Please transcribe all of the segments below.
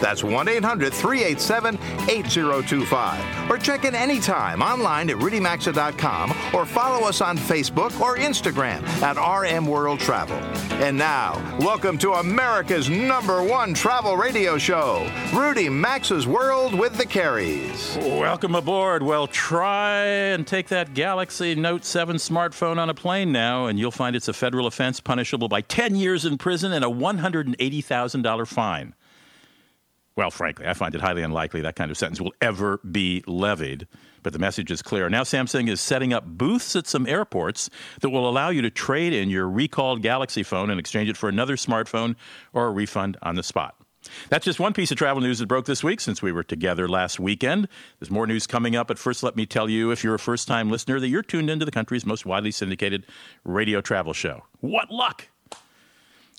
That's 1 800 387 8025. Or check in anytime online at rudymaxa.com or follow us on Facebook or Instagram at RM World Travel. And now, welcome to America's number one travel radio show, Rudy Maxa's World with the Careys. Welcome aboard. Well, try and take that Galaxy Note 7 smartphone on a plane now, and you'll find it's a federal offense punishable by 10 years in prison and a $180,000 fine. Well, frankly, I find it highly unlikely that kind of sentence will ever be levied. But the message is clear. Now, Samsung is setting up booths at some airports that will allow you to trade in your recalled Galaxy phone and exchange it for another smartphone or a refund on the spot. That's just one piece of travel news that broke this week since we were together last weekend. There's more news coming up, but first, let me tell you if you're a first time listener that you're tuned into the country's most widely syndicated radio travel show. What luck!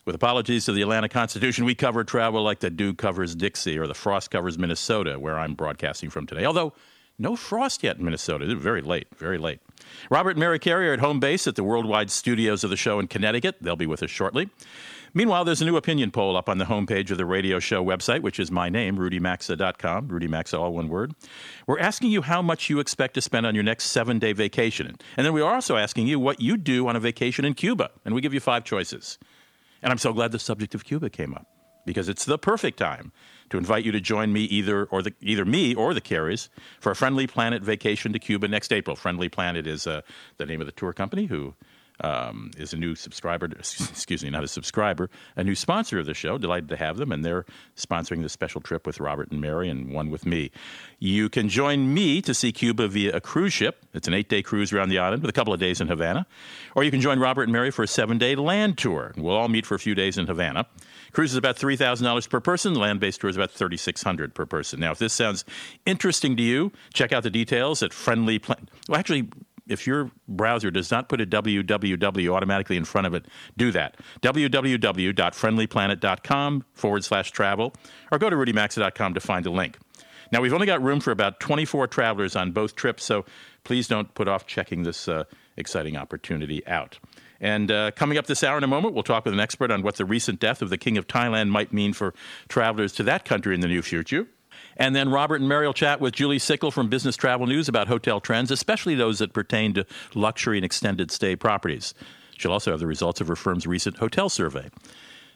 With apologies to the Atlanta Constitution, we cover travel like the Dew covers Dixie or the Frost covers Minnesota, where I'm broadcasting from today. Although, no frost yet in Minnesota. It's very late, very late. Robert and Mary Carey are at home base at the worldwide studios of the show in Connecticut. They'll be with us shortly. Meanwhile, there's a new opinion poll up on the homepage of the radio show website, which is my name, rudymaxa.com, Rudy Maxa, all one word. We're asking you how much you expect to spend on your next seven day vacation. And then we're also asking you what you do on a vacation in Cuba. And we give you five choices. And I'm so glad the subject of Cuba came up because it's the perfect time to invite you to join me either or the, either me or the Careys for a Friendly Planet vacation to Cuba next April. Friendly Planet is uh, the name of the tour company who um, is a new subscriber, excuse me, not a subscriber, a new sponsor of the show. Delighted to have them, and they're sponsoring this special trip with Robert and Mary and one with me. You can join me to see Cuba via a cruise ship. It's an eight day cruise around the island with a couple of days in Havana. Or you can join Robert and Mary for a seven day land tour. We'll all meet for a few days in Havana. Cruise is about $3,000 per person. Land based tour is about 3,600 per person. Now, if this sounds interesting to you, check out the details at Friendly Planet. Well, actually, if your browser does not put a www automatically in front of it, do that. www.friendlyplanet.com forward slash travel, or go to rudymaxa.com to find a link. Now, we've only got room for about 24 travelers on both trips, so please don't put off checking this uh, exciting opportunity out. And uh, coming up this hour in a moment, we'll talk with an expert on what the recent death of the King of Thailand might mean for travelers to that country in the near future. And then Robert and Mary will chat with Julie Sickel from Business Travel News about hotel trends, especially those that pertain to luxury and extended stay properties. She'll also have the results of her firm's recent hotel survey.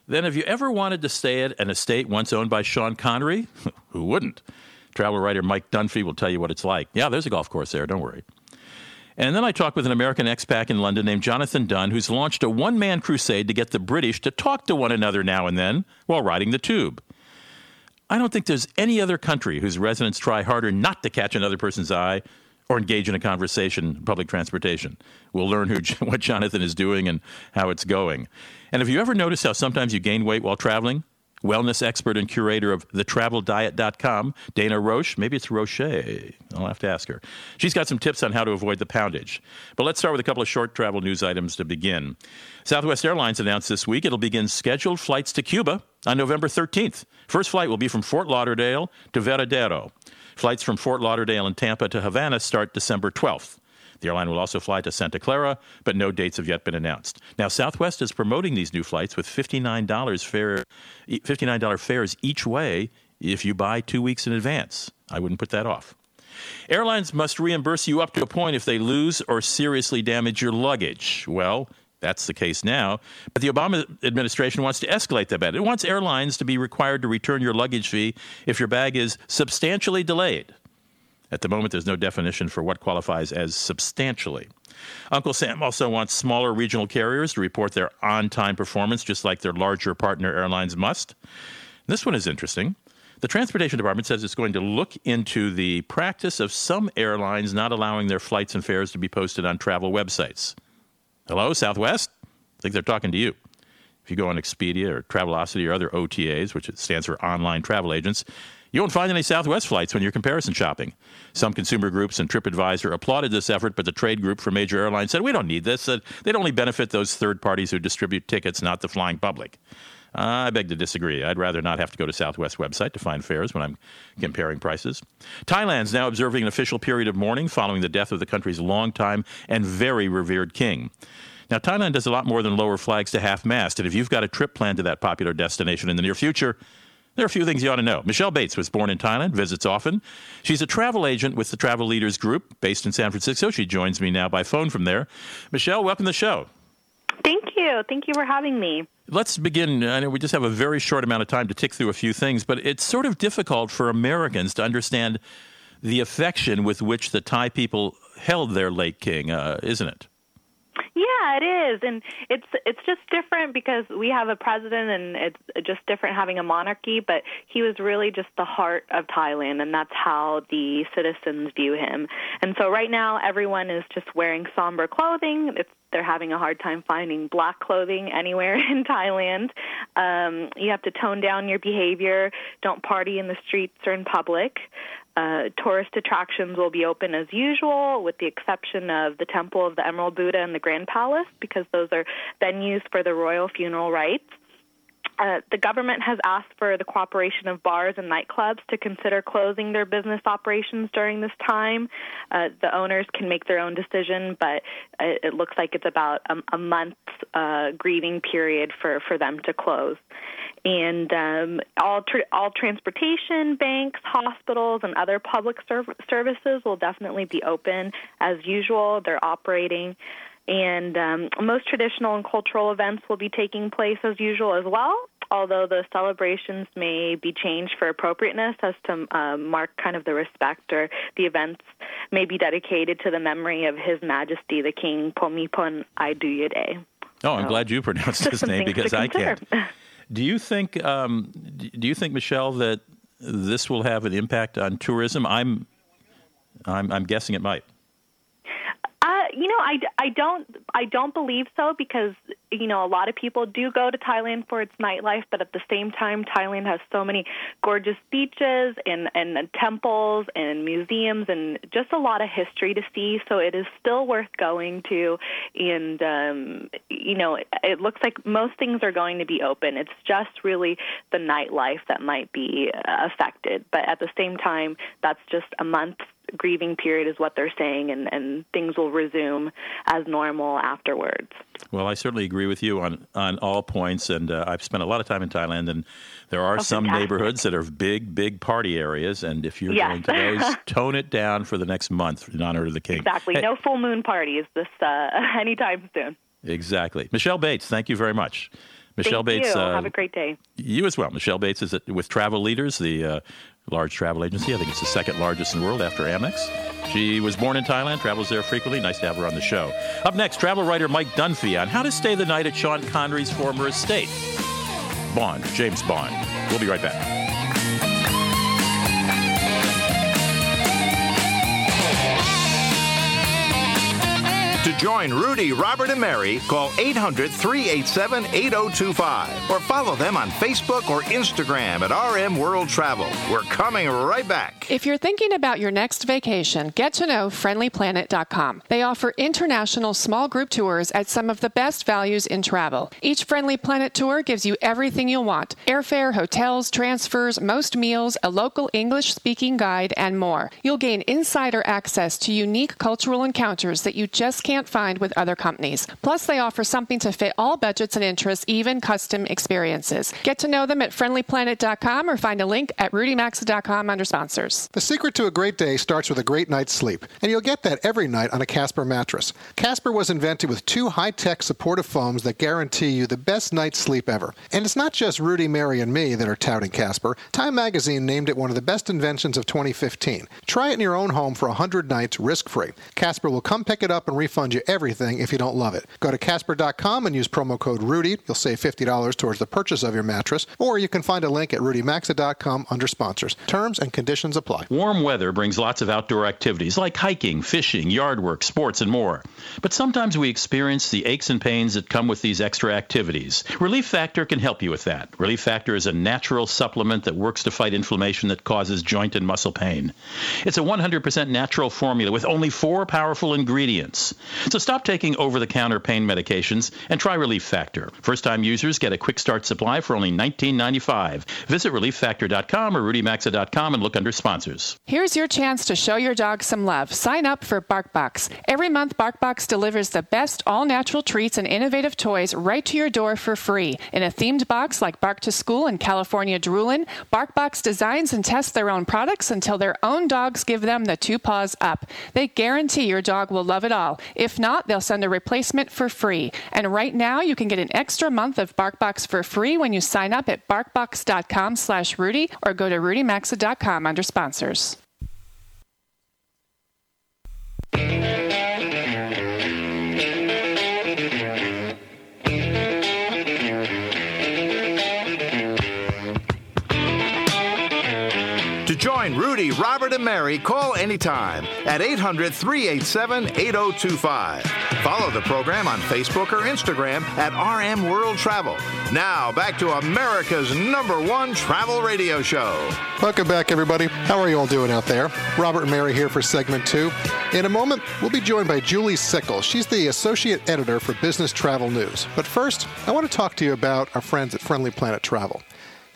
Then, have you ever wanted to stay at an estate once owned by Sean Connery? Who wouldn't? Travel writer Mike Dunphy will tell you what it's like. Yeah, there's a golf course there, don't worry. And then I talked with an American expat in London named Jonathan Dunn, who's launched a one man crusade to get the British to talk to one another now and then while riding the tube. I don't think there's any other country whose residents try harder not to catch another person's eye or engage in a conversation in public transportation. We'll learn who, what Jonathan is doing and how it's going. And have you ever noticed how sometimes you gain weight while traveling? Wellness expert and curator of thetraveldiet.com, Dana Roche. Maybe it's Roche. I'll have to ask her. She's got some tips on how to avoid the poundage. But let's start with a couple of short travel news items to begin. Southwest Airlines announced this week it'll begin scheduled flights to Cuba on November 13th. First flight will be from Fort Lauderdale to Varadero. Flights from Fort Lauderdale and Tampa to Havana start December 12th. The airline will also fly to Santa Clara, but no dates have yet been announced. Now, Southwest is promoting these new flights with $59 fare, $59 fares each way if you buy two weeks in advance. I wouldn't put that off. Airlines must reimburse you up to a point if they lose or seriously damage your luggage. Well, that's the case now. But the Obama administration wants to escalate that bet. It wants airlines to be required to return your luggage fee if your bag is substantially delayed. At the moment, there's no definition for what qualifies as substantially. Uncle Sam also wants smaller regional carriers to report their on time performance, just like their larger partner airlines must. This one is interesting. The Transportation Department says it's going to look into the practice of some airlines not allowing their flights and fares to be posted on travel websites. Hello, Southwest? I think they're talking to you. If you go on Expedia or Travelocity or other OTAs, which stands for online travel agents, You won't find any Southwest flights when you're comparison shopping. Some consumer groups and TripAdvisor applauded this effort, but the trade group for major airlines said, We don't need this. They'd only benefit those third parties who distribute tickets, not the flying public. I beg to disagree. I'd rather not have to go to Southwest website to find fares when I'm comparing prices. Thailand's now observing an official period of mourning following the death of the country's longtime and very revered king. Now, Thailand does a lot more than lower flags to half mast, and if you've got a trip planned to that popular destination in the near future, there are a few things you ought to know. Michelle Bates was born in Thailand, visits often. She's a travel agent with the Travel Leaders Group based in San Francisco. She joins me now by phone from there. Michelle, welcome to the show. Thank you. Thank you for having me. Let's begin. I know we just have a very short amount of time to tick through a few things, but it's sort of difficult for Americans to understand the affection with which the Thai people held their late king, uh, isn't it? Yeah, it is, and it's it's just different because we have a president, and it's just different having a monarchy. But he was really just the heart of Thailand, and that's how the citizens view him. And so right now, everyone is just wearing somber clothing. It's they're having a hard time finding black clothing anywhere in Thailand. Um, you have to tone down your behavior. Don't party in the streets or in public. Uh, tourist attractions will be open as usual, with the exception of the Temple of the Emerald Buddha and the Grand Palace, because those are venues for the royal funeral rites. Uh, the government has asked for the cooperation of bars and nightclubs to consider closing their business operations during this time. Uh, the owners can make their own decision, but it, it looks like it's about a, a month's uh, grieving period for, for them to close and um, all tra- all transportation, banks, hospitals, and other public serv- services will definitely be open as usual. They're operating, and um, most traditional and cultural events will be taking place as usual as well. Although the celebrations may be changed for appropriateness as to uh, mark kind of the respect, or the events may be dedicated to the memory of His Majesty the King Bhumibol Adulyadej. Oh, I'm so, glad you pronounced his name because I can't. Do you think? Um, do you think, Michelle, that this will have an impact on tourism? I'm, I'm, I'm guessing it might. Uh, you know, I, I don't I don't believe so because you know a lot of people do go to Thailand for its nightlife, but at the same time, Thailand has so many gorgeous beaches and and temples and museums and just a lot of history to see. So it is still worth going to, and um, you know, it looks like most things are going to be open. It's just really the nightlife that might be uh, affected, but at the same time, that's just a month grieving period is what they're saying, and, and things will resume as normal afterwards. Well, I certainly agree with you on, on all points, and uh, I've spent a lot of time in Thailand, and there are oh, some fantastic. neighborhoods that are big, big party areas, and if you're yes. going to those, tone it down for the next month in honor of the king. Exactly. Hey. No full moon parties this uh, anytime soon. Exactly. Michelle Bates, thank you very much. Michelle Thank Bates. You. Uh, Have a great day. You as well. Michelle Bates is with Travel Leaders, the uh, large travel agency. I think it's the second largest in the world after Amex. She was born in Thailand, travels there frequently. Nice to have her on the show. Up next, travel writer Mike Dunphy on how to stay the night at Sean Connery's former estate. Bond, James Bond. We'll be right back. Join Rudy, Robert, and Mary, call 800 387 8025 or follow them on Facebook or Instagram at RM World Travel. We're coming right back. If you're thinking about your next vacation, get to know friendlyplanet.com. They offer international small group tours at some of the best values in travel. Each Friendly Planet tour gives you everything you'll want airfare, hotels, transfers, most meals, a local English speaking guide, and more. You'll gain insider access to unique cultural encounters that you just can't find with other companies. Plus, they offer something to fit all budgets and interests, even custom experiences. Get to know them at friendlyplanet.com or find a link at rudymaxa.com under sponsors. The secret to a great day starts with a great night's sleep, and you'll get that every night on a Casper mattress. Casper was invented with two high tech supportive foams that guarantee you the best night's sleep ever. And it's not just Rudy, Mary, and me that are touting Casper. Time magazine named it one of the best inventions of 2015. Try it in your own home for 100 nights risk free. Casper will come pick it up and refund you everything if you don't love it. Go to Casper.com and use promo code Rudy. You'll save $50 towards the purchase of your mattress, or you can find a link at RudyMaxa.com under sponsors. Terms and conditions apply. Warm weather brings lots of outdoor activities like hiking, fishing, yard work, sports, and more. But sometimes we experience the aches and pains that come with these extra activities. Relief Factor can help you with that. Relief Factor is a natural supplement that works to fight inflammation that causes joint and muscle pain. It's a 100% natural formula with only four powerful ingredients. So stop taking over the counter pain medications and try Relief Factor. First time users get a quick start supply for only $19.95. Visit ReliefFactor.com or RudyMaxa.com and look under sponsors. Here's your chance to show your dog some love. Sign up for BarkBox. Every month, BarkBox delivers the best all natural treats and innovative toys right to your door for free. In a themed box like Bark to School and California Droolin', BarkBox designs and tests their own products until their own dogs give them the two paws up. They guarantee your dog will love it all. If not, they'll send a replacement for free. And right now, you can get an extra month of BarkBox for free when you sign up at barkbox.com slash Rudy or go to rudymaxa.com under sponsors. Join Rudy, Robert, and Mary, call anytime at 800 387 8025. Follow the program on Facebook or Instagram at RM World Travel. Now, back to America's number one travel radio show. Welcome back, everybody. How are you all doing out there? Robert and Mary here for segment two. In a moment, we'll be joined by Julie Sickel. She's the associate editor for Business Travel News. But first, I want to talk to you about our friends at Friendly Planet Travel.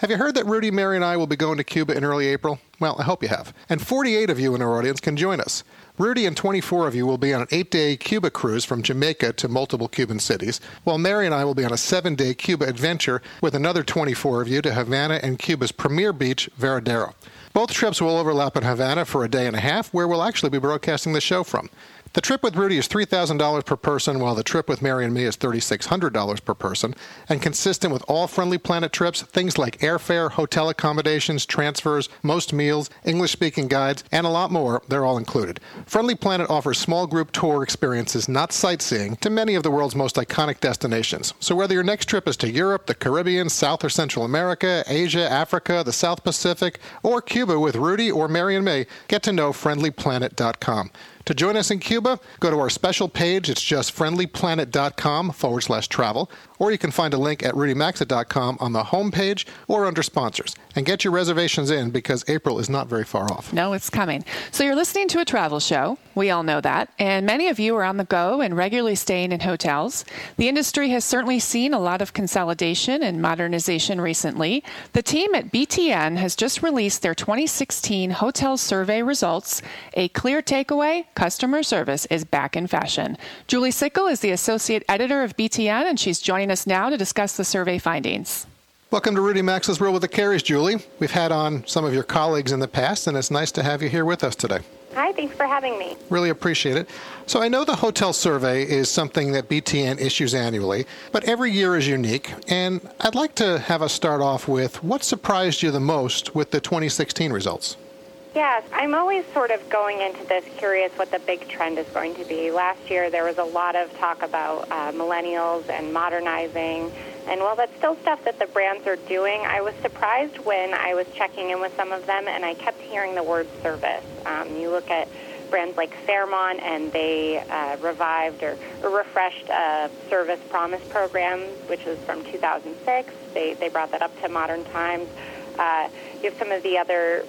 Have you heard that Rudy, Mary, and I will be going to Cuba in early April? Well, I hope you have. And 48 of you in our audience can join us. Rudy and 24 of you will be on an eight day Cuba cruise from Jamaica to multiple Cuban cities, while Mary and I will be on a seven day Cuba adventure with another 24 of you to Havana and Cuba's premier beach, Varadero. Both trips will overlap in Havana for a day and a half, where we'll actually be broadcasting the show from. The trip with Rudy is $3,000 per person, while the trip with Mary and me is $3,600 per person. And consistent with all Friendly Planet trips, things like airfare, hotel accommodations, transfers, most meals, English speaking guides, and a lot more, they're all included. Friendly Planet offers small group tour experiences, not sightseeing, to many of the world's most iconic destinations. So whether your next trip is to Europe, the Caribbean, South or Central America, Asia, Africa, the South Pacific, or Cuba with Rudy or Mary and me, get to know friendlyplanet.com. To join us in Cuba, go to our special page. It's just friendlyplanet.com forward slash travel, or you can find a link at rudymaxa.com on the homepage or under sponsors. And get your reservations in because April is not very far off. No, it's coming. So you're listening to a travel show. We all know that. And many of you are on the go and regularly staying in hotels. The industry has certainly seen a lot of consolidation and modernization recently. The team at BTN has just released their 2016 hotel survey results. A clear takeaway customer service is back in fashion. Julie Sickel is the associate editor of BTN, and she's joining us now to discuss the survey findings. Welcome to Rudy Maxa's World with the Careys, Julie. We've had on some of your colleagues in the past, and it's nice to have you here with us today. Hi, thanks for having me. Really appreciate it. So, I know the hotel survey is something that BTN issues annually, but every year is unique. And I'd like to have us start off with what surprised you the most with the 2016 results? Yes, I'm always sort of going into this curious what the big trend is going to be. Last year, there was a lot of talk about uh, millennials and modernizing. And while that's still stuff that the brands are doing, I was surprised when I was checking in with some of them and I kept hearing the word service. Um, you look at brands like Fairmont, and they uh, revived or, or refreshed a service promise program, which was from 2006. They, they brought that up to modern times. Uh, you have some of the other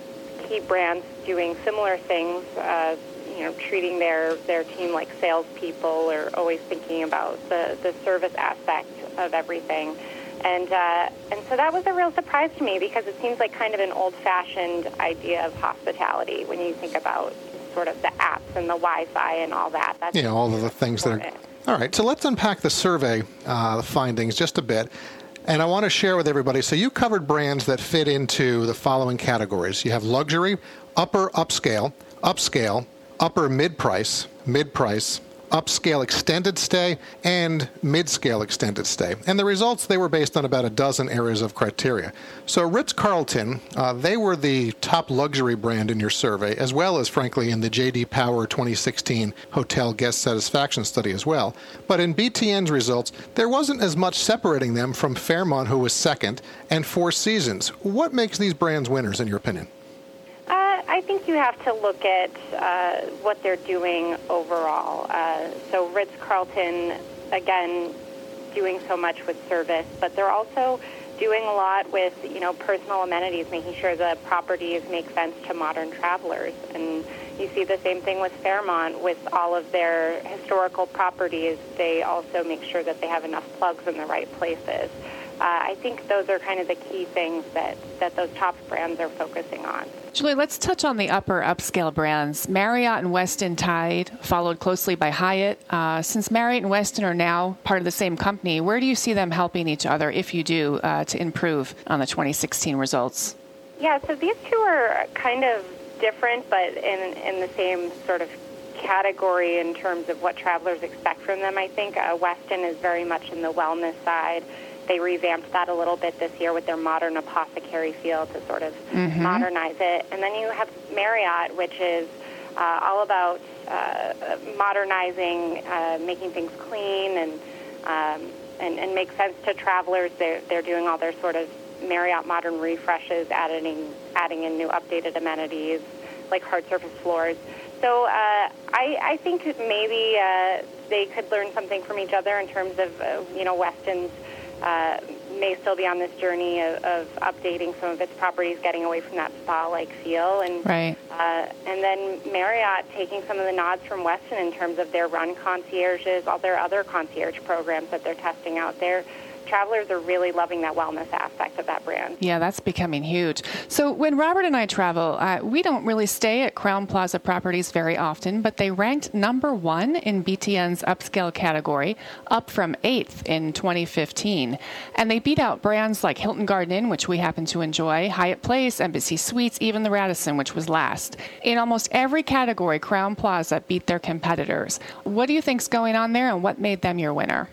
key brands doing similar things. Uh, you know, treating their, their team like salespeople or always thinking about the, the service aspect of everything. And, uh, and so that was a real surprise to me because it seems like kind of an old fashioned idea of hospitality when you think about sort of the apps and the Wi Fi and all that. That's yeah, all of the things important. that are. All right, so let's unpack the survey uh, findings just a bit. And I want to share with everybody. So you covered brands that fit into the following categories. You have luxury, upper upscale, upscale, upper mid price, mid price, upscale extended stay, and mid-scale extended stay. And the results, they were based on about a dozen areas of criteria. So Ritz-Carlton, uh, they were the top luxury brand in your survey, as well as, frankly, in the J.D. Power 2016 Hotel Guest Satisfaction Study as well. But in BTN's results, there wasn't as much separating them from Fairmont, who was second, and Four Seasons. What makes these brands winners, in your opinion? I think you have to look at uh, what they're doing overall. Uh, so Ritz Carlton, again, doing so much with service, but they're also doing a lot with you know personal amenities, making sure the properties make sense to modern travelers. And you see the same thing with Fairmont with all of their historical properties. They also make sure that they have enough plugs in the right places. Uh, I think those are kind of the key things that, that those top brands are focusing on. Julie, let's touch on the upper upscale brands. Marriott and Westin tied, followed closely by Hyatt. Uh, since Marriott and Westin are now part of the same company, where do you see them helping each other, if you do, uh, to improve on the 2016 results? Yeah, so these two are kind of different, but in, in the same sort of category in terms of what travelers expect from them. I think uh, Westin is very much in the wellness side they revamped that a little bit this year with their modern apothecary feel to sort of mm-hmm. modernize it. And then you have Marriott, which is uh, all about uh, modernizing, uh, making things clean and, um, and and make sense to travelers. They're they're doing all their sort of Marriott modern refreshes, adding adding in new updated amenities like hard surface floors. So uh, I, I think maybe uh, they could learn something from each other in terms of uh, you know Westin's uh, may still be on this journey of, of, updating some of its properties, getting away from that spa-like feel, and right. uh, and then Marriott taking some of the nods from Westin in terms of their run concierges, all their other concierge programs that they're testing out there travelers are really loving that wellness aspect of that brand. Yeah, that's becoming huge. So when Robert and I travel, uh, we don't really stay at Crowne Plaza properties very often, but they ranked number one in BTN's upscale category, up from eighth in 2015. And they beat out brands like Hilton Garden Inn, which we happen to enjoy, Hyatt Place, Embassy Suites, even the Radisson, which was last. In almost every category, Crowne Plaza beat their competitors. What do you think's going on there, and what made them your winner?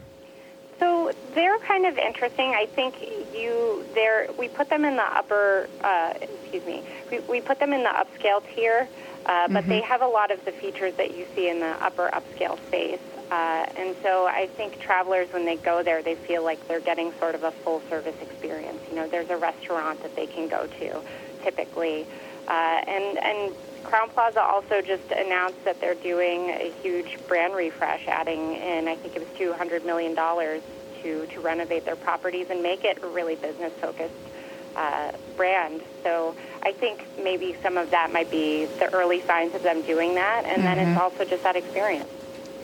So they're kind of interesting. I think you there we put them in the upper uh, excuse me we, we put them in the upscale tier, uh, but mm-hmm. they have a lot of the features that you see in the upper upscale space. Uh, and so I think travelers, when they go there, they feel like they're getting sort of a full service experience. You know, there's a restaurant that they can go to, typically, uh, and and Crowne Plaza also just announced that they're doing a huge brand refresh, adding in, I think it was $200 million to, to renovate their properties and make it a really business focused uh, brand. So I think maybe some of that might be the early signs of them doing that, and mm-hmm. then it's mm-hmm. also just that experience.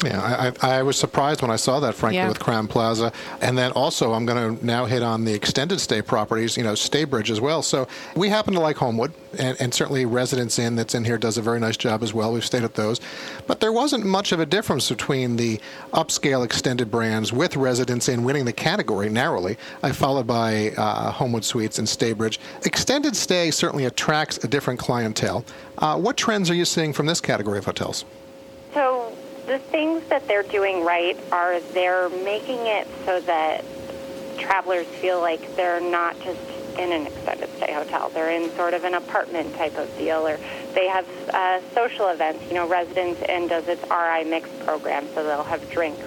Yeah, I, I, was surprised when I saw that, frankly, yeah. with Crowne Plaza. And then also, I'm going to now hit on the extended stay properties, you know, Staybridge as well. So we happen to like Homewood, and, and, certainly Residence Inn that's in here does a very nice job as well. We've stayed at those. But there wasn't much of a difference between the upscale extended brands with Residence Inn winning the category narrowly, uh, followed by uh, Homewood Suites and Staybridge. Extended stay certainly attracts a different clientele. Uh, what trends are you seeing from this category of hotels? The things that they're doing right are they're making it so that travelers feel like they're not just in an extended stay hotel. They're in sort of an apartment type of deal, or they have uh, social events. You know, Residence Inn does its RI Mix program, so they'll have drinks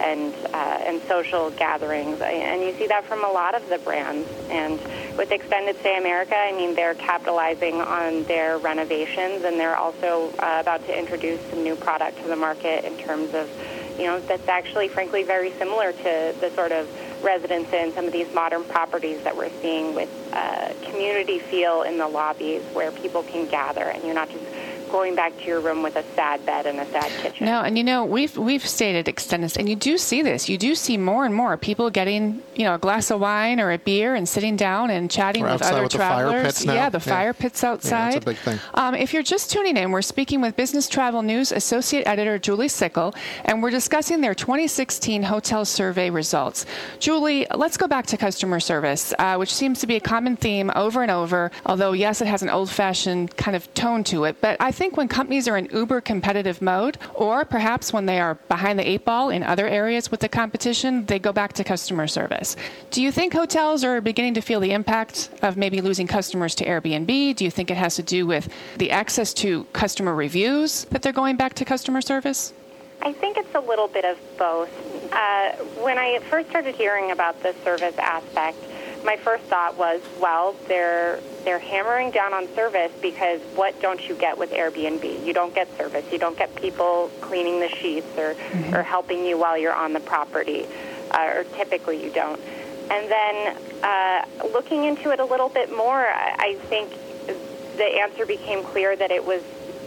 and uh, and social gatherings, and you see that from a lot of the brands. And with Extended Stay America, I mean, they're capitalizing on their renovations, and they're also uh, about to introduce some new product to the market in terms of, you know, that's actually, frankly, very similar to the sort of Residence Inn some of these modern properties that we're seeing with uh, community feel in the lobbies where people can gather, and you're not just going back to your room with a sad bed and a sad kitchen. No, and you know we've we've stated extended, and you do see this. You do see more and more people getting you know a glass of wine or a beer and sitting down and chatting we're with other with travelers. yeah, the fire pits outside. Yeah, that's a big thing. Um, if you're just tuning in, we're speaking with Business Travel News Associate Editor Julie Sickel, and we're discussing their 2016 hotel survey results. Julie, let's go back to customer service, uh, which seems to be a common theme over and over. Although yes, it has an old-fashioned kind of tone to it, but I think when companies are in uber competitive mode, or perhaps when they are behind the eight ball in other areas with the competition, they go back to customer service. Do you think hotels are beginning to feel the impact of maybe losing customers to Airbnb? Do you think it has to do with the access to customer reviews that they're going back to customer service? I think it's a little bit of both. Uh, when I first started hearing about the service aspect, my first thought was, well, they're they're hammering down on service because what don't you get with Airbnb? You don't get service. You don't get people cleaning the sheets or mm-hmm. or helping you while you're on the property, uh, or typically you don't. And then uh, looking into it a little bit more, I think the answer became clear that it was,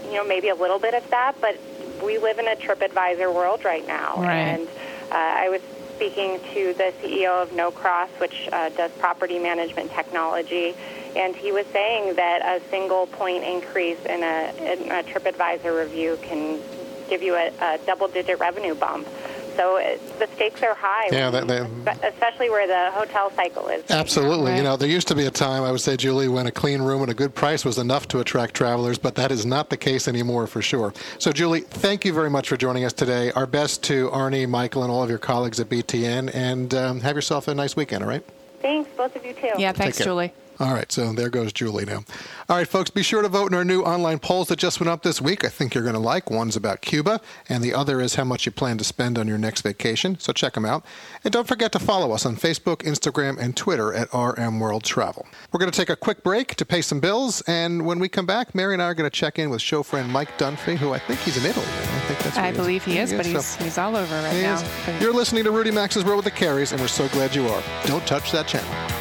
you know, maybe a little bit of that, but we live in a TripAdvisor world right now, right. and uh, I was speaking to the CEO of Knowcross, which uh, does property management technology, and he was saying that a single point increase in a, in a TripAdvisor review can give you a, a double-digit revenue bump. So it, the stakes are high. Yeah, they, they, especially where the hotel cycle is. Absolutely. Right. You know, there used to be a time, I would say, Julie, when a clean room and a good price was enough to attract travelers, but that is not the case anymore for sure. So, Julie, thank you very much for joining us today. Our best to Arnie, Michael, and all of your colleagues at BTN, and um, have yourself a nice weekend, all right? Thanks, both of you too. Yeah, thanks, Julie. All right, so there goes Julie now. All right, folks, be sure to vote in our new online polls that just went up this week. I think you're going to like. One's about Cuba, and the other is how much you plan to spend on your next vacation. So check them out. And don't forget to follow us on Facebook, Instagram, and Twitter at RM World Travel. We're going to take a quick break to pay some bills, and when we come back, Mary and I are going to check in with show friend Mike Dunphy, who I think he's in Italy. I think that's. I he believe he is, he is but he's, so he's all over right now. You're listening to Rudy Maxa's World with the Careys, and we're so glad you are. Don't touch that channel.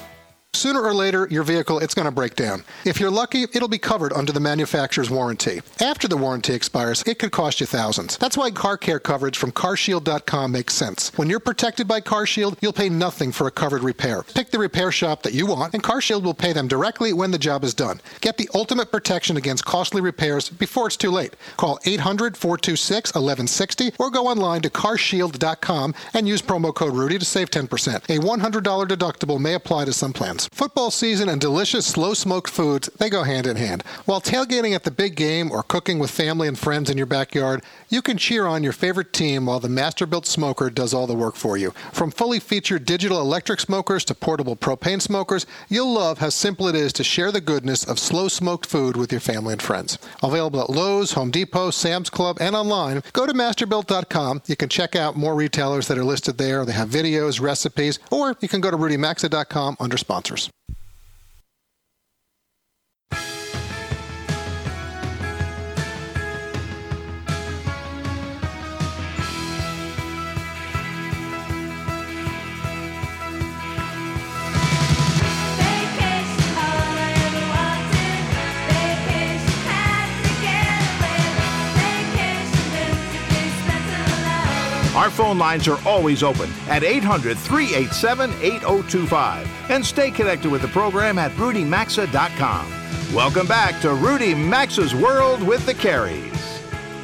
Sooner or later, your vehicle, it's going to break down. If you're lucky, it'll be covered under the manufacturer's warranty. After the warranty expires, it could cost you thousands. That's why car care coverage from carshield.com makes sense. When you're protected by CarShield, you'll pay nothing for a covered repair. Pick the repair shop that you want, and CarShield will pay them directly when the job is done. Get the ultimate protection against costly repairs before it's too late. Call 800 426 1160 or go online to carshield.com and use promo code Rudy to save 10%. A $100 deductible may apply to some plans. Football season and delicious slow smoked foods, they go hand in hand. While tailgating at the big game or cooking with family and friends in your backyard, you can cheer on your favorite team while the Masterbuilt smoker does all the work for you. From fully featured digital electric smokers to portable propane smokers, you'll love how simple it is to share the goodness of slow smoked food with your family and friends. Available at Lowe's, Home Depot, Sam's Club, and online, go to masterbuilt.com. You can check out more retailers that are listed there. They have videos, recipes, or you can go to rudymaxa.com under sponsors. Our phone lines are always open at 800 387 8025. And stay connected with the program at rudymaxa.com. Welcome back to Rudy Maxa's World with the Careys.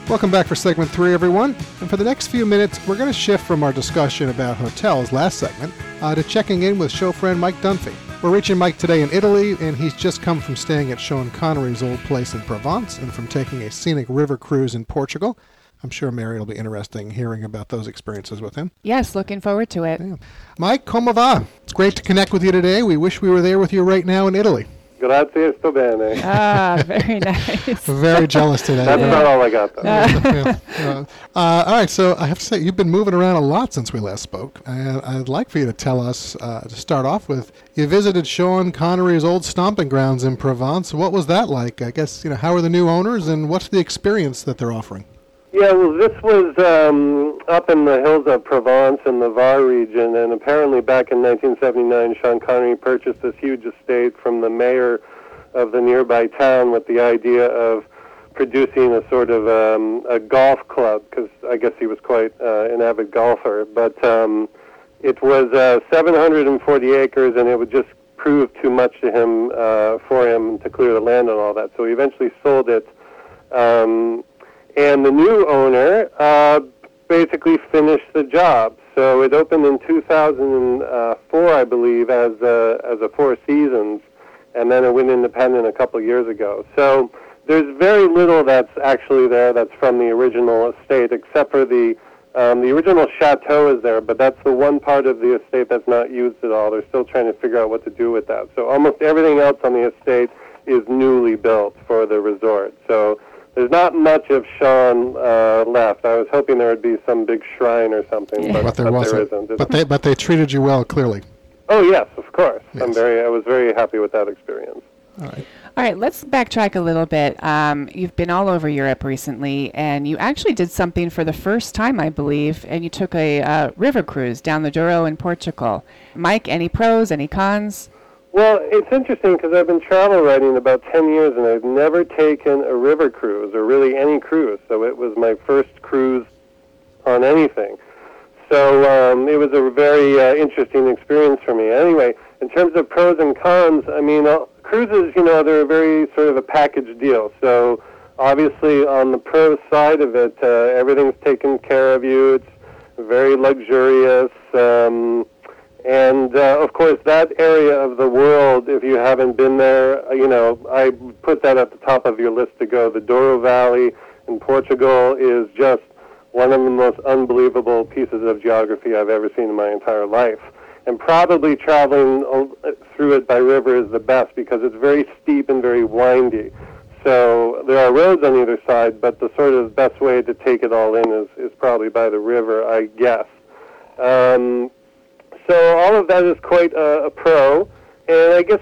Welcome back for segment three, everyone. And for the next few minutes, we're going to shift from our discussion about hotels last segment uh, to checking in with show friend Mike Dunphy. We're reaching Mike today in Italy, and he's just come from staying at Sean Connery's old place in Provence and from taking a scenic river cruise in Portugal. I'm sure Mary will be interesting hearing about those experiences with him. Yes, looking forward to it. Yeah. Mike, come va? It's great to connect with you today. We wish we were there with you right now in Italy. Grazie, sto bene. Ah, very nice. very jealous today. That's yeah. about all I got, though. yeah. uh, all right, so I have to say, you've been moving around a lot since we last spoke. And I'd like for you to tell us, uh, to start off with, you visited Sean Connery's old stomping grounds in Provence. What was that like? I guess, you know, how are the new owners and what's the experience that they're offering? Yeah, well, this was um, up in the hills of Provence in the Var region, and apparently back in 1979, Sean Connery purchased this huge estate from the mayor of the nearby town with the idea of producing a sort of um, a golf club because I guess he was quite uh, an avid golfer. But um, it was uh, 740 acres, and it would just prove too much to him uh, for him to clear the land and all that. So he eventually sold it. Um, and the new owner uh, basically finished the job. So it opened in 2004, I believe, as a, as a Four Seasons, and then it went independent a couple of years ago. So there's very little that's actually there that's from the original estate, except for the um, the original chateau is there, but that's the one part of the estate that's not used at all. They're still trying to figure out what to do with that. So almost everything else on the estate is newly built for the resort. So there's not much of Sean uh, left. I was hoping there would be some big shrine or something, Yeah. but, But there but wasn't. isn't. But they but they treated you well, clearly. oh yes, of course. I'm very. I was very happy with that experience. All right, let's backtrack a little bit. Um, you've been all over Europe recently, and you actually did something for the first time, I believe, and you took a uh, river cruise down the Douro in Portugal. Mike, any pros, any cons? Well, it's interesting because I've been travel writing about 10 years and I've never taken a river cruise or really any cruise. So it was my first cruise on anything. So um, it was a very uh, interesting experience for me. Anyway, in terms of pros and cons, I mean, uh, cruises, you know, they're very sort of a package deal. So obviously on the pro side of it, uh, everything's taken care of you. It's very luxurious. Um, and uh, of course, that area of the world, if you haven't been there, uh, you know, I put that at the top of your list to go. The Douro Valley in Portugal is just one of the most unbelievable pieces of geography I've ever seen in my entire life. And probably traveling through it by river is the best because it's very steep and very windy. So there are roads on either side, but the sort of best way to take it all in is, is probably by the river, I guess. Um, so all of that is quite a, a pro, and I guess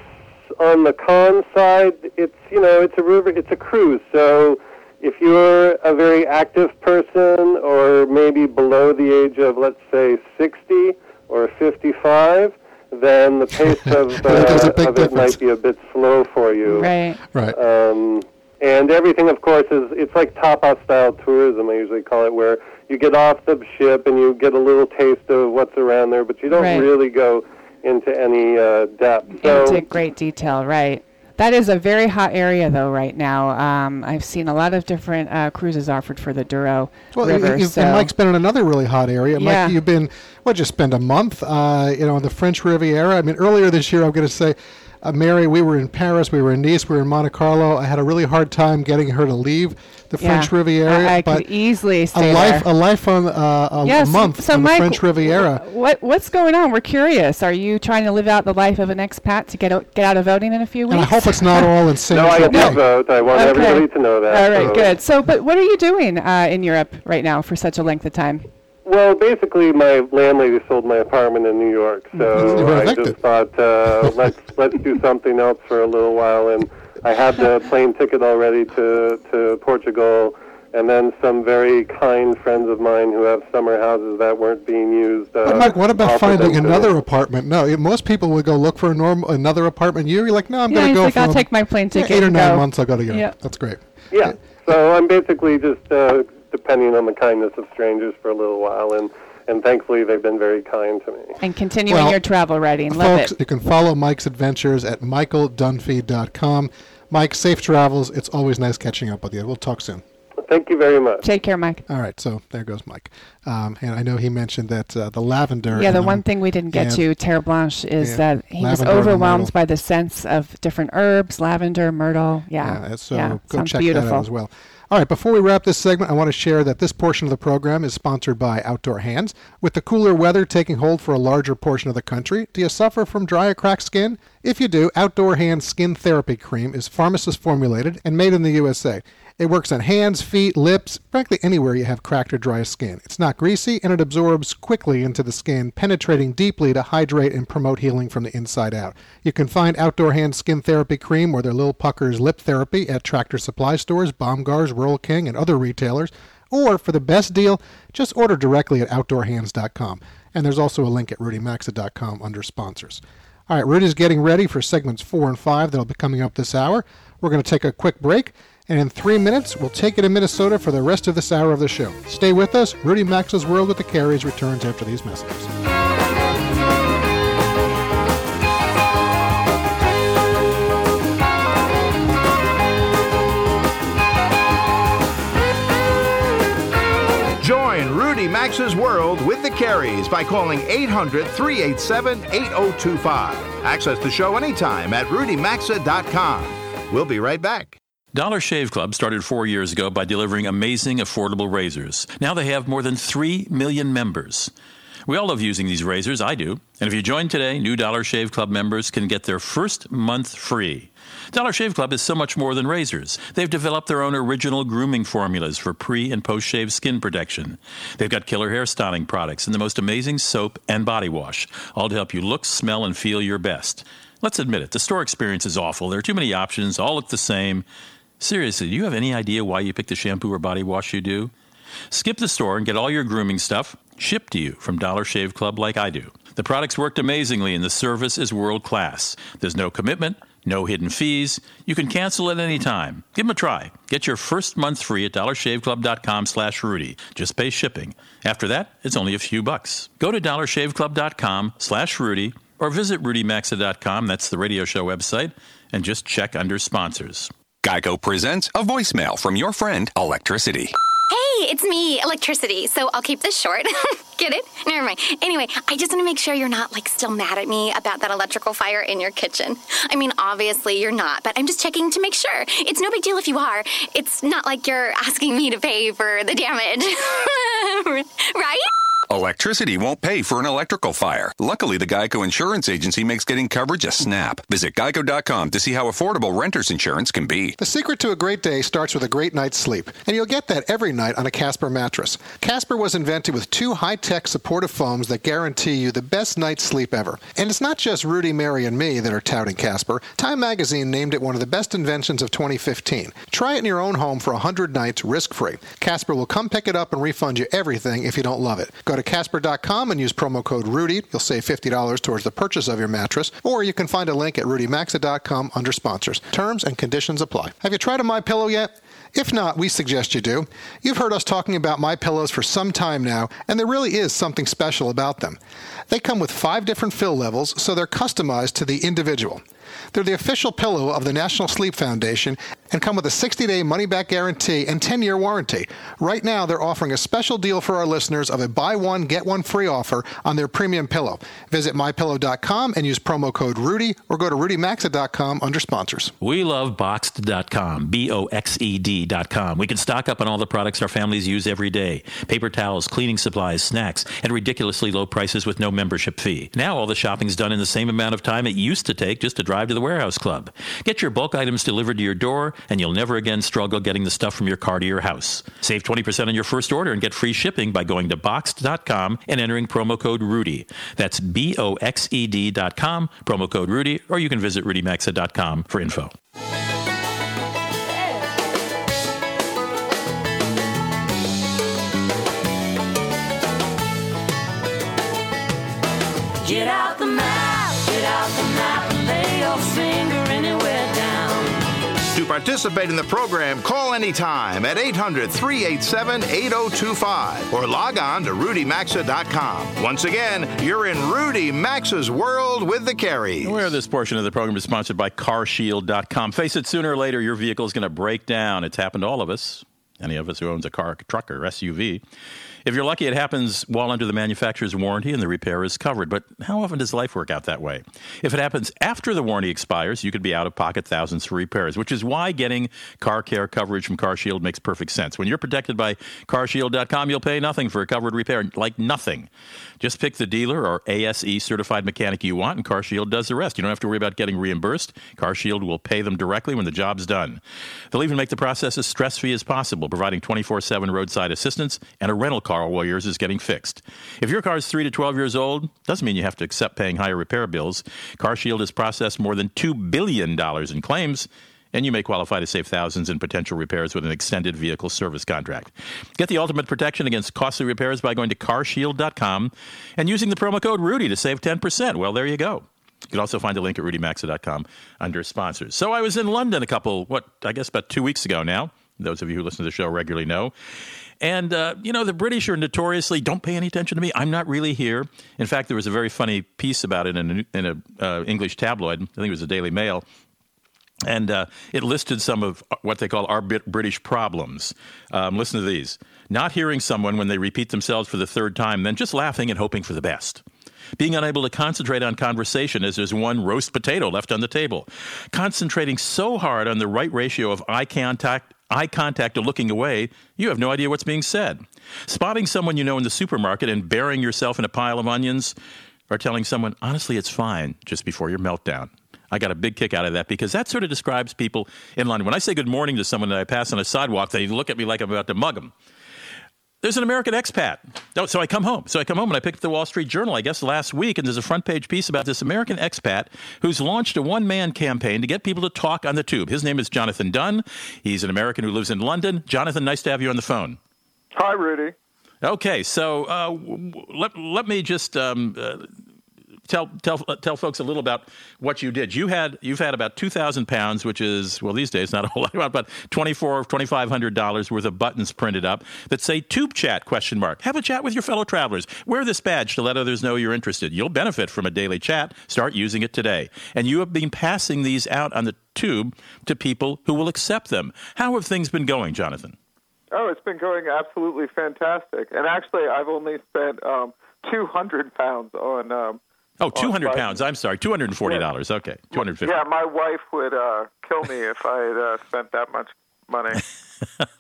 on the con side, it's you know it's a river, it's a cruise. So if you're a very active person, or maybe below the age of let's say 60 or 55, then the pace of, There's uh, of it difference. might be a bit slow for you. Right. Right. Um, and everything, of course, is it's like top-out style tourism. I usually call it, where you get off the ship and you get a little taste of what's around there, but you don't Right. really go into any uh, depth. So, Into great detail, right. That is a very hot area, though, right now. Um, I've seen a lot of different uh, cruises offered for the Douro Well, River. you, you, so and Mike's been in another really hot area. Yeah. Mike, you've been, what, just spend a month, uh, you know, in the French Riviera. I mean, earlier this year, I'm going to say, uh, Mary, we were in Paris, we were in Nice, we were in Monte Carlo. I had a really hard time getting her to leave the yeah, French Riviera. I, I but could easily a stay life, there. a life on uh, a, Yes, a month so on Mike, the French Riviera. What what's going on? We're curious. Are you trying to live out the life of an expat to get o- get out of voting in a few weeks? And I hope it's not all in San no, I do Tropez. vote. I want Okay. everybody to know that. All right, so- good. So, but what are you doing uh, in Europe right now for such a length of time? Well, basically, my landlady sold my apartment in New York, so I just thought uh, let's let's do something else for a little while. And I had the plane ticket already to to Portugal, and then some very kind friends of mine who have summer houses that weren't being used. Uh, But Mike, what about finding them to another me. apartment? No, most people would go look for a norm, another apartment. You're like, no, I'm Yeah, going to go like, for I'll take my plane ticket eight or nine go. months. I'll go to Europe. Yeah. That's great. Yeah. So I'm basically just uh, depending on the kindness of strangers for a little while, and and thankfully they've been very kind to me. And continuing Well, your travel writing. Love Folks, it. you can follow Mike's adventures at michaeldunphy.com. Mike, safe travels. It's always nice catching up with you. We'll talk soon. Thank you very much. Take care, Mike. All right, so there goes Mike. Um, and I know he mentioned that uh, the lavender. Yeah, the one thing we didn't get to, Terre Blanche, is that he was overwhelmed by the sense of different herbs, lavender, myrtle. Yeah. Yeah, so yeah. go Sounds check beautiful. that out as well. All right, before we wrap this segment, I want to share that this portion of the program is sponsored by Outdoor Hands. With the cooler weather taking hold for a larger portion of the country, do you suffer from dry or cracked skin? If you do, Outdoor Hands Skin Therapy Cream is pharmacist formulated and made in the USA. It works on hands, feet, lips, frankly anywhere you have cracked or dry skin. It's not greasy and it absorbs quickly into the skin, penetrating deeply to hydrate and promote healing from the inside out. You can find Outdoor Hands Skin Therapy Cream or their Lil Puckers Lip Therapy at Tractor Supply stores, Bomgaars, Rural King, and other retailers. Or for the best deal, just order directly at OutdoorHands.com. And there's also a link at RudyMaxa.com under sponsors. All right, Rudy's getting ready for segments four and five that'll be coming up this hour. We're going to take a quick break, and in three minutes, we'll take you to Minnesota for the rest of this hour of the show. Stay with us. Rudy Maxa's World with the Careys returns after these messages. Join Rudy Maxa's World with the Careys by calling 800 387 8025. Access the show anytime at rudymaxa.com. We'll be right back. Dollar Shave Club started four years ago by delivering amazing, affordable razors. Now they have more than 3 million members. We all love using these razors, I do. And if you join today, new Dollar Shave Club members can get their first month free. Dollar Shave Club is so much more than razors. They've developed their own original grooming formulas for pre and post shave skin protection. They've got killer hair styling products and the most amazing soap and body wash, all to help you look, smell, and feel your best. Let's admit it, the store experience is awful. There are too many options, all look the same. Seriously, do you have any idea why you pick the shampoo or body wash you do? Skip the store and get all your grooming stuff shipped to you from Dollar Shave Club like I do. The products worked amazingly and the service is world class. There's no commitment, no hidden fees. You can cancel at any time. Give them a try. Get your first month free at dollarshaveclub.com slash Rudy. Just pay shipping. After that, it's only a few bucks. Go to dollarshaveclub.com slash Rudy or visit rudymaxa.com, that's the radio show website, and just check under sponsors. Geico presents a voicemail from your friend Electricity. Hey, it's me, Electricity. So I'll keep this short. Get it? Never mind. Anyway, I just want to make sure you're not like still mad at me about that electrical fire in your kitchen. I mean, obviously you're not, but I'm just checking to make sure. It's no big deal if you are. It's not like you're asking me to pay for the damage. right? Electricity won't pay for an electrical fire. Luckily, the Geico Insurance Agency makes getting coverage a snap. Visit geico.com to see how affordable renter's insurance can be. The secret to a great day starts with a great night's sleep, and you'll get that every night on a Casper mattress. Casper was invented with two high tech supportive foams that guarantee you the best night's sleep ever. And it's not just Rudy, Mary, and me that are touting Casper. Time magazine named it one of the best inventions of 2015. Try it in your own home for 100 nights risk free. Casper will come pick it up and refund you everything if you don't love it. Go to Casper.com and use promo code Rudy. You'll save $50 towards the purchase of your mattress, or you can find a link at RudyMaxa.com under sponsors. Terms and conditions apply. Have you tried a My Pillow yet? If not, we suggest you do. You've heard us talking about My Pillows for some time now, and there really is something special about them. They come with five different fill levels, so they're customized to the individual. They're the official pillow of the National Sleep Foundation and come with a 60 day money back guarantee and 10 year warranty. Right now, they're offering a special deal for our listeners of a buy one, get one free offer on their premium pillow. Visit mypillow.com and use promo code Rudy or go to rudymaxa.com under sponsors. We love Boxed.com, B O X E D.com. We can stock up on all the products our families use every day paper towels, cleaning supplies, snacks, and ridiculously low prices with no membership fee. Now all the shopping's done in the same amount of time it used to take just to drive to the warehouse club. Get your bulk items delivered to your door, and you'll never again struggle getting the stuff from your car to your house. Save 20% on your first order and get free shipping by going to Boxed.com and entering promo code Rudy. That's B O X E D.com, promo code Rudy, or you can visit RudyMaxa.com for info. Participate in the program, call anytime at 800 387 8025 or log on to rudymaxa.com. Once again, you're in Rudy Maxa's world with the Careys. Where this portion of the program is sponsored by CarShield.com. Face it, sooner or later, your vehicle is going to break down. It's happened to all of us. Any of us who owns a car, truck, or SUV. If you're lucky, it happens while under the manufacturer's warranty and the repair is covered. But how often does life work out that way? If it happens after the warranty expires, you could be out of pocket thousands for repairs, which is why getting car care coverage from CarShield makes perfect sense. When you're protected by CarShield.com, you'll pay nothing for a covered repair, like nothing. Just pick the dealer or ASE certified mechanic you want, and CarShield does the rest. You don't have to worry about getting reimbursed. CarShield will pay them directly when the job's done. They'll even make the process as stress free as possible, providing 24 7 roadside assistance and a rental car while yours is getting fixed. If your car is 3 to 12 years old, doesn't mean you have to accept paying higher repair bills. CarShield has processed more than $2 billion in claims and you may qualify to save thousands in potential repairs with an extended vehicle service contract. Get the ultimate protection against costly repairs by going to carshield.com and using the promo code Rudy to save 10%. Well, there you go. You can also find a link at rudymaxa.com under sponsors. So I was in London a couple, what, I guess about two weeks ago now. Those of you who listen to the show regularly know. And, uh, you know, the British are notoriously don't pay any attention to me. I'm not really here. In fact, there was a very funny piece about it in an in a, uh, English tabloid. I think it was the Daily Mail. And uh, it listed some of what they call our British problems. Um, listen to these not hearing someone when they repeat themselves for the third time, then just laughing and hoping for the best. Being unable to concentrate on conversation as there's one roast potato left on the table. Concentrating so hard on the right ratio of eye contact eye contact or looking away, you have no idea what's being said. Spotting someone you know in the supermarket and burying yourself in a pile of onions, or telling someone, honestly, it's fine, just before your meltdown. I got a big kick out of that because that sort of describes people in London. When I say good morning to someone that I pass on a sidewalk, they look at me like I'm about to mug them. There's an American expat. So I come home. So I come home and I picked up the Wall Street Journal, I guess, last week, and there's a front page piece about this American expat who's launched a one man campaign to get people to talk on the tube. His name is Jonathan Dunn. He's an American who lives in London. Jonathan, nice to have you on the phone. Hi, Rudy. Okay, so uh, let, let me just um, uh, tell tell tell folks a little about what you did. You had you've had about two thousand pounds, which is well these days not a whole lot, but twenty four twenty five hundred dollars worth of buttons printed up that say "Tube Chat?" question mark. Have a chat with your fellow travelers. Wear this badge to let others know you're interested. You'll benefit from a daily chat. Start using it today. And you have been passing these out on the tube to people who will accept them. How have things been going, Jonathan? Oh, it's been going absolutely fantastic. And actually, I've only spent um, 200 pounds on um, Oh, 200 pounds. I'm sorry, $240. Yeah. Okay, 250 Yeah, my wife would uh, kill me if I had uh, spent that much money.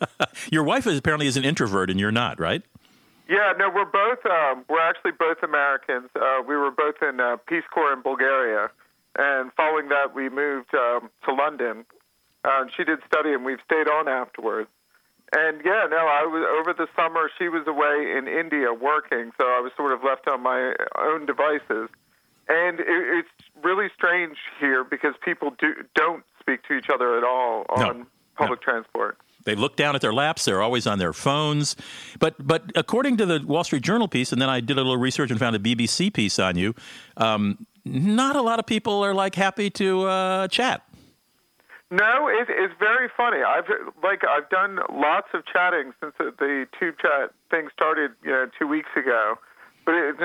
Your wife is apparently is an introvert, and you're not, right? Yeah, no, we're both. Um, we're actually both Americans. Uh, we were both in uh, Peace Corps in Bulgaria, and following that, we moved um, to London. Uh, she did study, and we've stayed on afterwards. And yeah, no, I was over the summer. She was away in India working, so I was sort of left on my own devices. And it, it's really strange here because people do, don't speak to each other at all on no. public no. transport. They look down at their laps. They're always on their phones. But but according to the Wall Street Journal piece, and then I did a little research and found a BBC piece on you. Um, not a lot of people are like happy to uh, chat. No, it, it's very funny. I've like I've done lots of chatting since the, the tube chat thing started, you know, two weeks ago but it,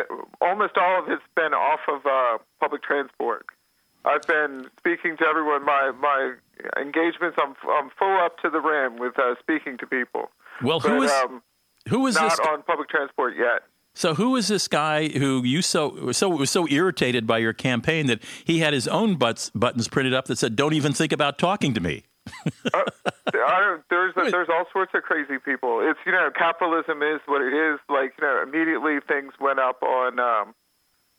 almost all of it's been off of uh, public transport. I've been speaking to everyone. My my engagements, I'm I'm full up to the rim with uh, speaking to people. Well, who but, is um, who is not this? on public transport yet? So who is this guy who you so so was so irritated by your campaign that he had his own butts, buttons printed up that said "Don't even think about talking to me." uh, I, there's there's all sorts of crazy people. It's you know capitalism is what it is. Like you know immediately things went up on um,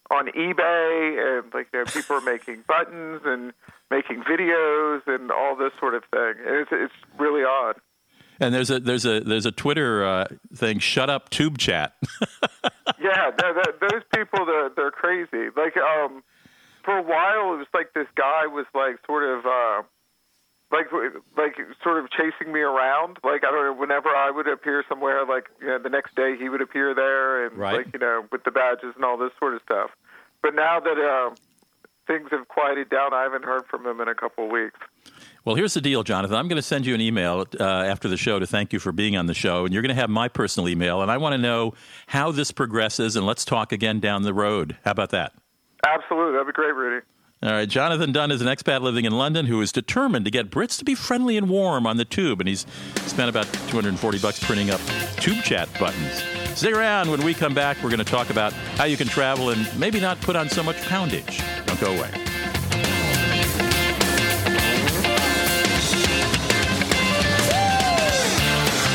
on eBay and like you know people are making buttons and making videos and all this sort of thing. It's it's really odd. And there's a there's a there's a Twitter uh, thing. Shut up, tube chat. yeah, they're, they're, those people they're they're crazy. Like um, for a while it was like this guy was like sort of. Uh, like like sort of chasing me around. Like I don't know. Whenever I would appear somewhere, like you know, the next day he would appear there, and right. like you know, with the badges and all this sort of stuff. But now that uh, things have quieted down, I haven't heard from him in a couple of weeks. Well, here's the deal, Jonathan. I'm going to send you an email uh, after the show to thank you for being on the show, and you're going to have my personal email, and I want to know how this progresses, and let's talk again down the road. How about that? Absolutely, that'd be great, Rudy. All right, Jonathan Dunn is an expat living in London who is determined to get Brits to be friendly and warm on the tube, and he's spent about 240 bucks printing up tube chat buttons. Stay around. When we come back, we're going to talk about how you can travel and maybe not put on so much poundage. Don't go away.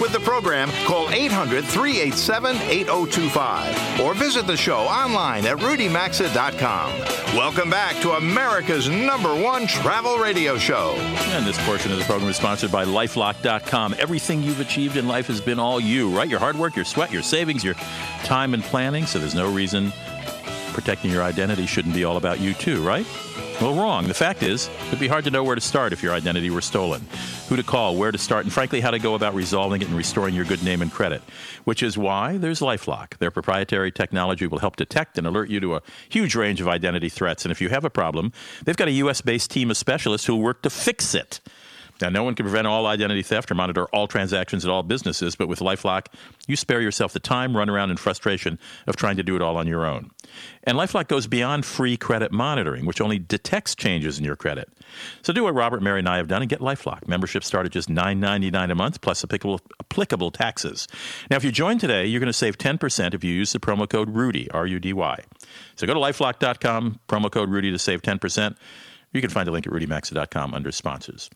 With the program, call 800 387 8025 or visit the show online at rudymaxa.com. Welcome back to America's number one travel radio show. And this portion of the program is sponsored by lifelock.com. Everything you've achieved in life has been all you, right? Your hard work, your sweat, your savings, your time and planning. So there's no reason protecting your identity shouldn't be all about you, too, right? Well, wrong. The fact is, it'd be hard to know where to start if your identity were stolen. Who to call, where to start, and frankly, how to go about resolving it and restoring your good name and credit. Which is why there's Lifelock. Their proprietary technology will help detect and alert you to a huge range of identity threats. And if you have a problem, they've got a U.S. based team of specialists who work to fix it. Now, no one can prevent all identity theft or monitor all transactions at all businesses, but with Lifelock, you spare yourself the time, runaround, and frustration of trying to do it all on your own. And Lifelock goes beyond free credit monitoring, which only detects changes in your credit. So do what Robert, Mary, and I have done and get Lifelock. Membership start at just $9.99 a month plus applicable, applicable taxes. Now, if you join today, you're going to save 10% if you use the promo code RUDY, R U D Y. So go to lifelock.com, promo code RUDY to save 10%. You can find a link at rudymaxa.com under sponsors.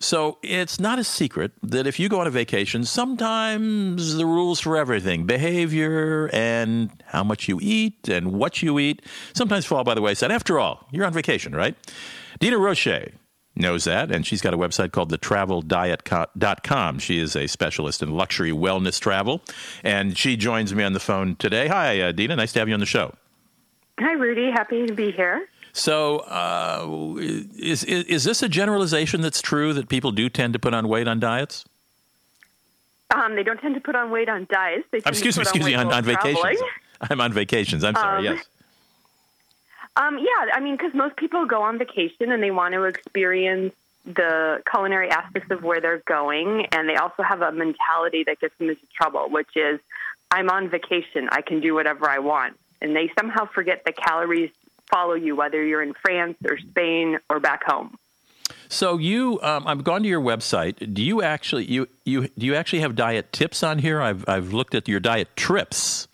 So it's not a secret that if you go on a vacation, sometimes the rules for everything, behavior and how much you eat and what you eat, sometimes fall by the wayside. After all, you're on vacation, right? Dina Roche knows that, and she's got a website called thetraveldiet.com. She is a specialist in luxury wellness travel, and she joins me on the phone today. Hi, uh, Dina. Nice to have you on the show. Hi, Rudy. Happy to be here. So, uh, is, is is this a generalization that's true that people do tend to put on weight on diets? Um, they don't tend to put on weight on diets. They tend excuse to me, excuse me, on, on vacations. traveling. I'm on vacations. I'm sorry. Um, yes. Um, yeah, I mean, because most people go on vacation and they want to experience the culinary aspects of where they're going, and they also have a mentality that gets them into trouble, which is, I'm on vacation, I can do whatever I want, and they somehow forget the calories follow you, whether you're in France or Spain or back home. So you, um, I've gone to your website. Do you actually you you do you actually have diet tips on here? I've I've looked at your diet trips.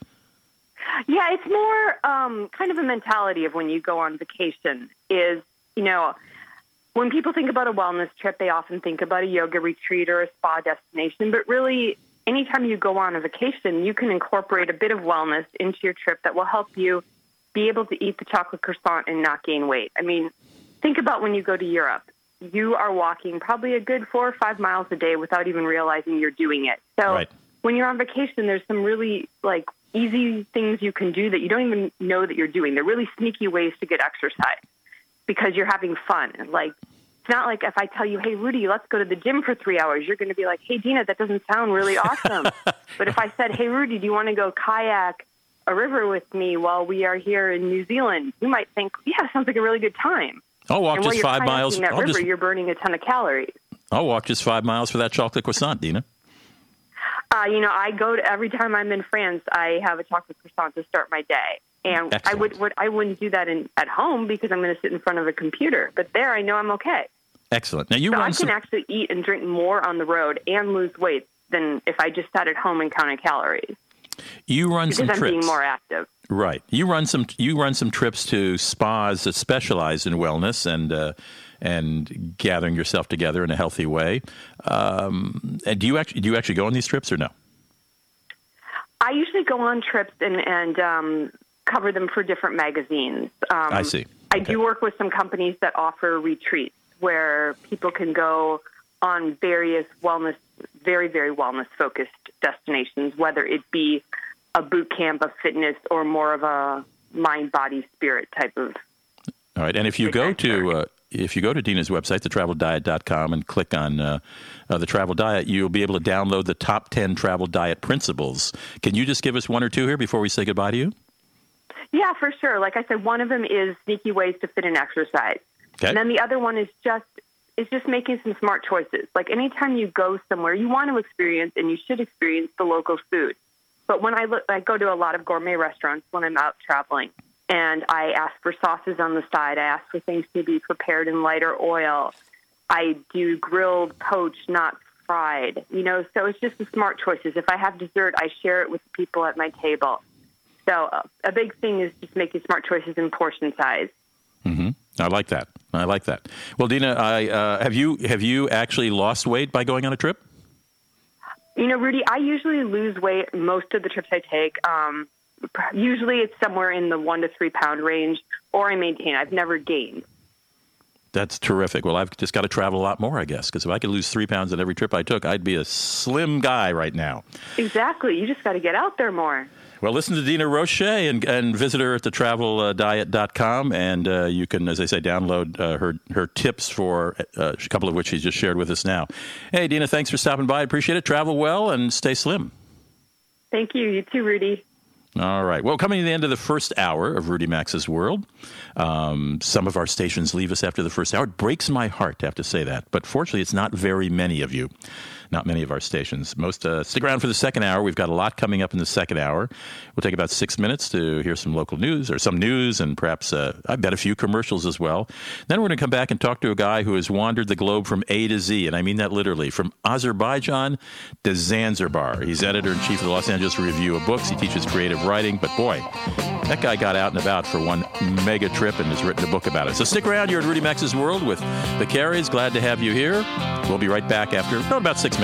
Yeah, it's more um, kind of a mentality of when you go on vacation. Is you know, when people think about a wellness trip, they often think about a yoga retreat or a spa destination. But really, anytime you go on a vacation, you can incorporate a bit of wellness into your trip that will help you be able to eat the chocolate croissant and not gain weight. I mean, think about when you go to Europe. You are walking probably a good four or five miles a day without even realizing you're doing it. So Right. when you're on vacation, there's some really like easy things you can do that you don't even know that you're doing. They're really sneaky ways to get exercise because you're having fun. Like it's not like if I tell you, "Hey, Rudy, let's go to the gym for three hours," you're going to be like, "Hey, Dina, that doesn't sound really awesome." but if I said, "Hey, Rudy, do you want to go kayak a river with me while we are here in New Zealand?" You might think, "Yeah, sounds like a really good time." I'll walk and just five miles. That I'll river, just you're burning a ton of calories. I'll walk just five miles for that chocolate croissant, Dina. Uh, you know, I go to every time I'm in France, I have a chocolate croissant to start my day. And I would, would I wouldn't do that in at home because I'm going to sit in front of a computer. But there, I know I'm okay. Excellent. Now you so I can some. actually eat and drink more on the road and lose weight than if I just sat at home and counted calories You run because some I'm trips. being more active. Right. You run some. You run some trips to spas that specialize in wellness and uh, and gathering yourself together in a healthy way. Um, and do you actually do you actually go on these trips or no? I usually go on trips and and um, cover them for different magazines. Um, I see. I do work with some companies that offer retreats where people can go on various wellness, very, very wellness focused destinations, whether it be a boot camp of fitness or more of a mind, body, spirit type of. All right. And if you go to uh, if you go to Dina's website, thetraveldiet.com, and click on uh, uh, the travel diet, you'll be able to download the top ten travel diet principles. Can you just give us one or two here before we say goodbye to you? Yeah, for sure. Like I said, one of them is sneaky ways to fit in exercise. Okay. And then the other one is just is just making some smart choices. Like anytime you go somewhere, you want to experience and you should experience the local food. But when I look, I go to a lot of gourmet restaurants when I'm out traveling, and I ask for sauces on the side. I ask for things to be prepared in lighter oil. I do grilled, poached, not fried. You know, so it's just the smart choices. If I have dessert, I share it with people at my table. So uh, a big thing is just making smart choices in portion size. hmm I like that. I like that. Well, Dina, I, uh, have you have you actually lost weight by going on a trip? You know, Rudy, I usually lose weight most of the trips I take. Um, usually it's somewhere in the one to three pound range. or I maintain. I've never gained. That's terrific. Well, I've just got to travel a lot more, I guess, because if I could lose three pounds at every trip I took, I'd be a slim guy right now. Exactly. You just got to get out there more. Well, listen to Dina Roche and, and visit her at thetraveldiet.com. And uh, you can, as I say, download uh, her, her tips for uh, a couple of which she's just shared with us now. Hey, Dina, thanks for stopping by. I appreciate it. Travel well and stay slim. Thank you. You too, Rudy. All right. Well, coming to the end of the first hour of Rudy Maxa's World, um, some of our stations leave us after the first hour. It breaks my heart to have to say that, but fortunately, it's not very many of you. Not many of our stations. Most uh, stick around for the second hour. We've got a lot coming up in the second hour. We'll take about six minutes to hear some local news or some news and perhaps, uh, I bet, a few commercials as well. Then we're going to come back and talk to a guy who has wandered the globe from A to Z, and I mean that literally, from Azerbaijan to Zanzibar. He's editor in chief of the Los Angeles Review of Books. He teaches creative writing, but boy, that guy got out and about for one mega trip and has written a book about it. So stick around. You're at Rudy Maxa's World with the Careys. Glad to have you here. We'll be right back after oh, about six minutes.